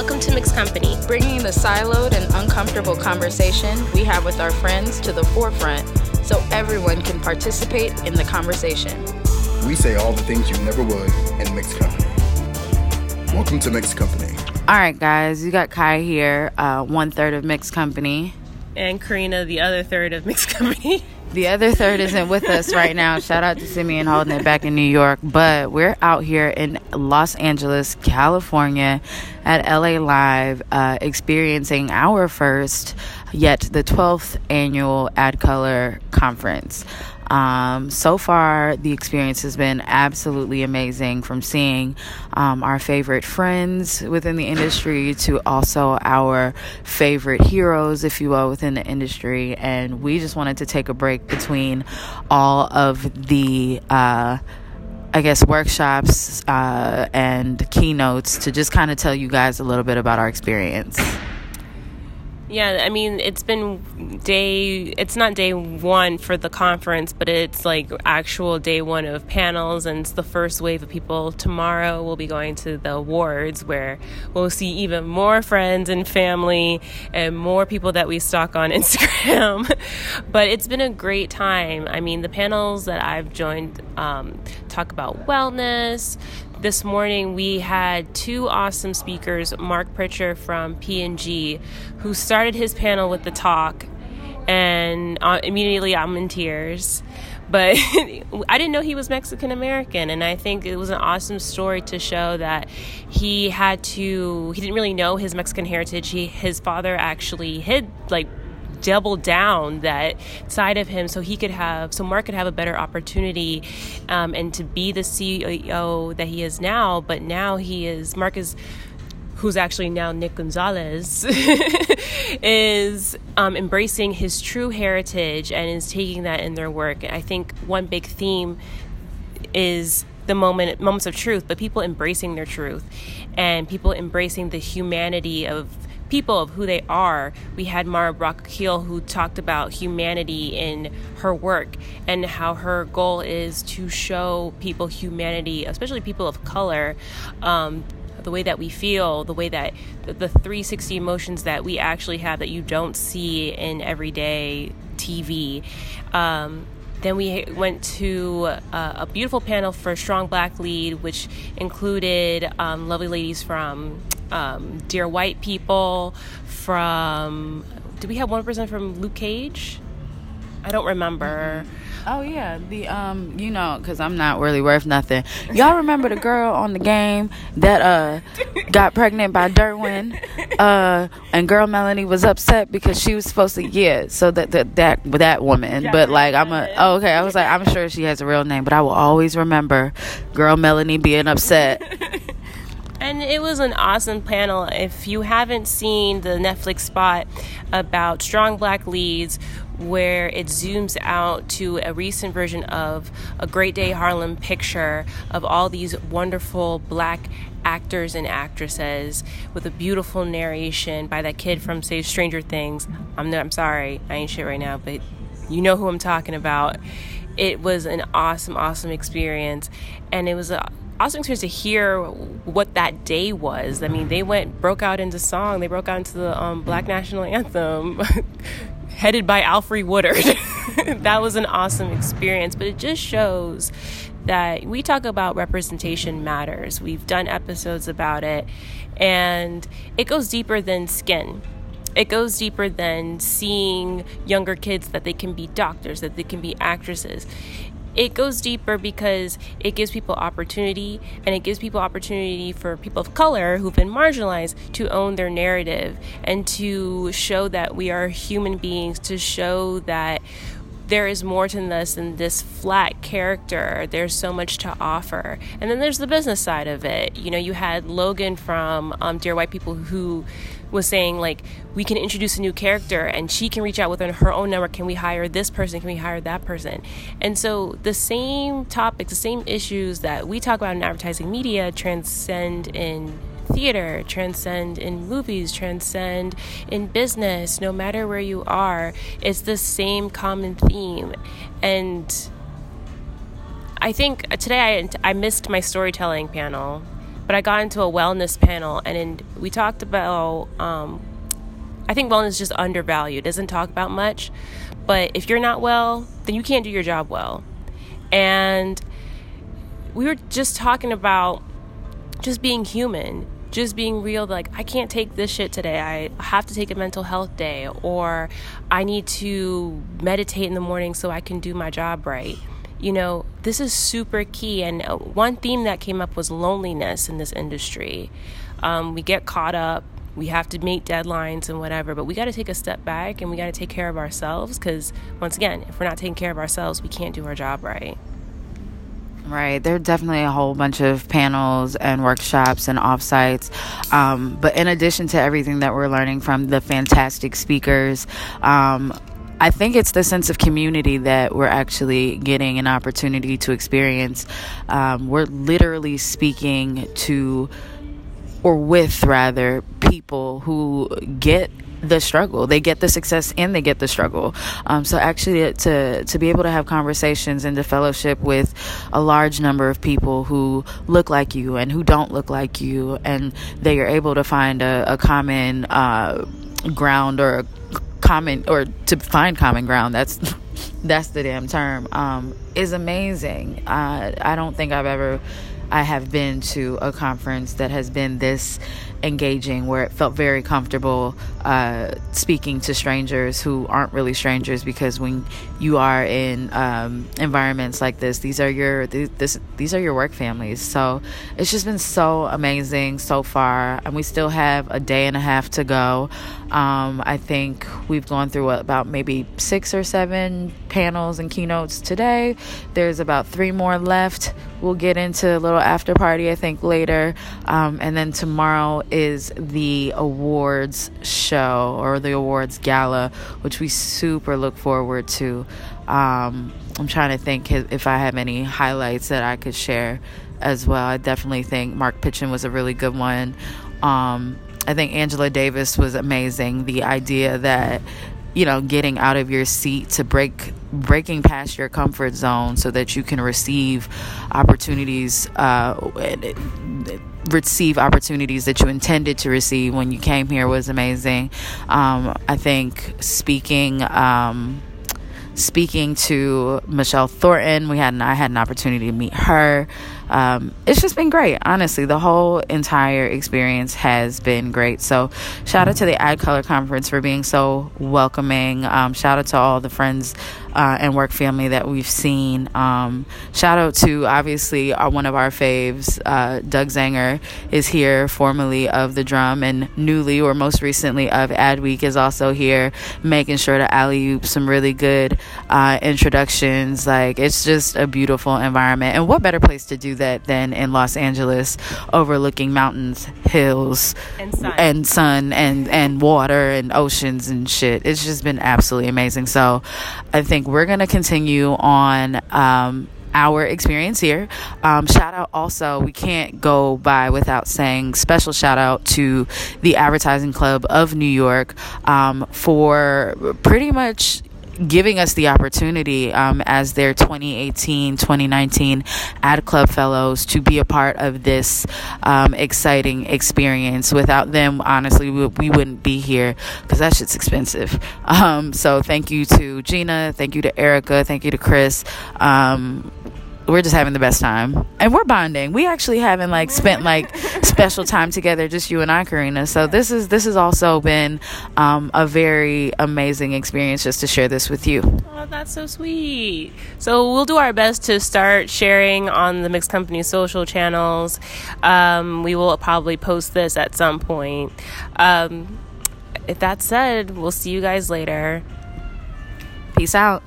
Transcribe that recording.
Welcome to Mixed Company, bringing the siloed and uncomfortable conversation we have with our friends to the forefront so everyone can participate in the conversation. We say all the things you never would in mixed company. Welcome to Mixed Company. All right, guys, you got Kai here, uh, one third of Mixed Company. And Karina, the other third of Mixed Company. The other third isn't with us right now. Shout out to Simeon holding it back in New York. But we're out here in Los Angeles, California at LA Live, uh, experiencing our first, yet the 12th annual ADCOLOR Conference. Um, so far, the experience has been absolutely amazing from seeing um, our favorite friends within the industry to also our favorite heroes, if you will, within the industry. And we just wanted to take a break between all of the. Uh, I guess workshops uh, and keynotes to just kind of tell you guys a little bit about our experience. Yeah, I mean, it's been day, it's not day one for the conference, but it's like actual day one of panels, and it's the first wave of people. Tomorrow we'll be going to the awards where we'll see even more friends and family and more people that we stalk on Instagram. but it's been a great time. I mean, the panels that I've joined um, talk about wellness, this morning we had two awesome speakers Marc Pritchard from p&g who started his panel with the talk and uh, immediately i'm in tears but I didn't know he was Mexican American, and I think it was an awesome story to show that he had to. He didn't really know his Mexican heritage. He, his father actually hid like double down that side of him so he could have so mark could have a better opportunity um, and to be the ceo that he is now but now he is mark is who's actually now Nick Gonzalez, is um, embracing his true heritage and is taking that in their work. I think one big theme is the moment moments of truth, but people embracing their truth and people embracing the humanity of people of who they are. We had Mara Brock who talked about humanity in her work and how her goal is to show people humanity, especially people of color. Um, the way that we feel, the way that the, the 360 emotions that we actually have that you don't see in everyday TV. Um, then we went to uh, a beautiful panel for Strong Black Lead, which included um, lovely ladies from um, Dear White People, from. Do we have one person from Luke Cage? I don't remember. Mm-hmm. Oh yeah, the um, you know, because I'm not really worth nothing. Y'all remember the girl on the game that uh got pregnant by Derwin, uh, and girl Melanie was upset because she was supposed to yeah. So that that that that woman, but like I'm a oh, okay. I was like I'm sure she has a real name, but I will always remember girl Melanie being upset. And it was an awesome panel. If you haven't seen the Netflix spot about strong black leads, where it zooms out to a recent version of a Great Day Harlem picture of all these wonderful black actors and actresses with a beautiful narration by that kid from say Stranger Things. I'm I'm sorry, I ain't shit right now, but you know who I'm talking about. It was an awesome, awesome experience, and it was a awesome experience to hear what that day was. I mean, they went broke out into song. They broke out into the um, Black National Anthem, headed by Alfre Woodard. that was an awesome experience. But it just shows that we talk about representation matters. We've done episodes about it, and it goes deeper than skin it goes deeper than seeing younger kids that they can be doctors, that they can be actresses it goes deeper because it gives people opportunity and it gives people opportunity for people of color who've been marginalized to own their narrative and to show that we are human beings, to show that there is more to this than this flat character. There's so much to offer. And then there's the business side of it. You know, you had Logan from um, Dear White People who was saying like we can introduce a new character and she can reach out within her own network can we hire this person can we hire that person and so the same topics the same issues that we talk about in advertising media transcend in theater, transcend in movies, transcend in business, no matter where you are, it's the same common theme. And I think today I, I missed my storytelling panel but I got into a wellness panel, and in, we talked about. Um, I think wellness is just undervalued. Doesn't talk about much, but if you're not well, then you can't do your job well. And we were just talking about just being human just being real like i can't take this shit today. I have to take a mental health day or i need to meditate in the morning so i can do my job right. You know this is super key. And uh, one theme that came up was loneliness in this industry. Um, we get caught up. We have to meet deadlines and whatever but we got to take a step back and we got to take care of ourselves because once again if we're not taking care of ourselves we can't do our job right Right. There are definitely a whole bunch of panels and workshops and offsites. Um, but in addition to everything that we're learning from the fantastic speakers, um, I think it's the sense of community that we're actually getting an opportunity to experience. Um, we're literally speaking to, or with rather, people who get the struggle. They get the success and they get the struggle. Um, so actually, to to be able to have conversations and to fellowship with a large number of people who look like you and who don't look like you, and they are able to find a, a common uh, ground or common or to find common ground. That's that's the damn term. Um, is amazing. Uh, I don't think I've ever. I have been to a conference that has been this engaging where it felt very comfortable uh, speaking to strangers who aren't really strangers because when you are in um, environments like this these are your this these are your work families. So it's just been so amazing so far and we still have a day and a half to go. Um, I think we've gone through about maybe six or seven panels and keynotes today. There's about three more left. We'll get into a little after party I think later um, and then tomorrow is the awards show or the awards gala, which we super look forward to. Um, I'm trying to think if I have any highlights that I could share as well. I definitely think Marc Pritchard was a really good one. Um, I think Angela Davis was amazing. The idea that you know getting out of your seat to break breaking past your comfort zone so that you can receive opportunities uh, receive opportunities that you intended to receive when you came here was amazing. Um, I think speaking. Um, speaking to Michelle Thornton, we had an, I had an opportunity to meet her. Um, it's just been great, honestly. The whole entire experience has been great. So, shout out to the ADCOLOR Conference for being so welcoming. Um, shout out to all the friends uh, and work family that we've seen. Um, shout out to obviously our, one of our faves, uh, Doug Zanger, is here, formerly of the Drum, and newly or most recently of Adweek is also here, making sure to alley oop some really good uh, introductions. Like it's just a beautiful environment, and what better place to do that than in Los Angeles, overlooking mountains, hills, and sun, and, sun, and and water and oceans and shit. It's just been absolutely amazing. So, I think we're going to continue on um, our experience here. Um, shout out also, we can't go by without saying special shout out to the Advertising Club of New York um, for pretty much giving us the opportunity um, as their 2018 2019 ad club fellows to be a part of this um, exciting experience. Without them honestly we, we wouldn't be here because that shit's expensive. Um, so thank you to gina thank you to erica thank you to chris. Um, we're just having the best time. And we're bonding. We actually haven't like spent like special time together just you and i karina. So this is this has also been um, a very amazing experience just to share this with you. Oh that's so sweet. So we'll do our best to start sharing on the mixed company social channels. Um, we will probably post this at some point. Um, if that said we'll see you guys later. Peace out